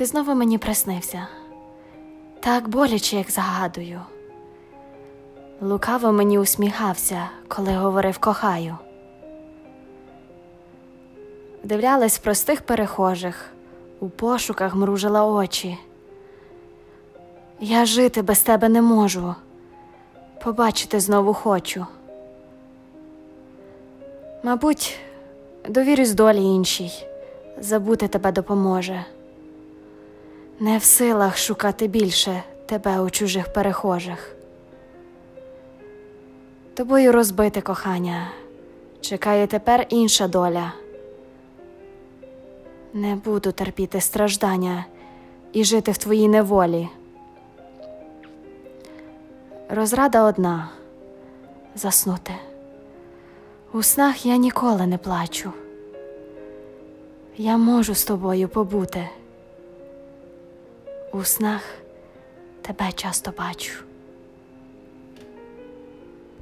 Ти знову мені приснився, так боляче, як загадую. Лукаво мені усміхався, коли говорив кохаю. Вдивлялась в простих перехожих, у пошуках мружила очі. Я жити без тебе не можу, побачити знову хочу. Мабуть, довірюсь долі іншій, забути тебе допоможе. Не в силах шукати більше тебе у чужих перехожих. Тобою розбите кохання, чекає тепер інша доля. Не буду терпіти страждання і жити в твоїй неволі. Розрада одна заснути. У снах я ніколи не плачу. Я можу з тобою побути. У снах тебе часто бачу.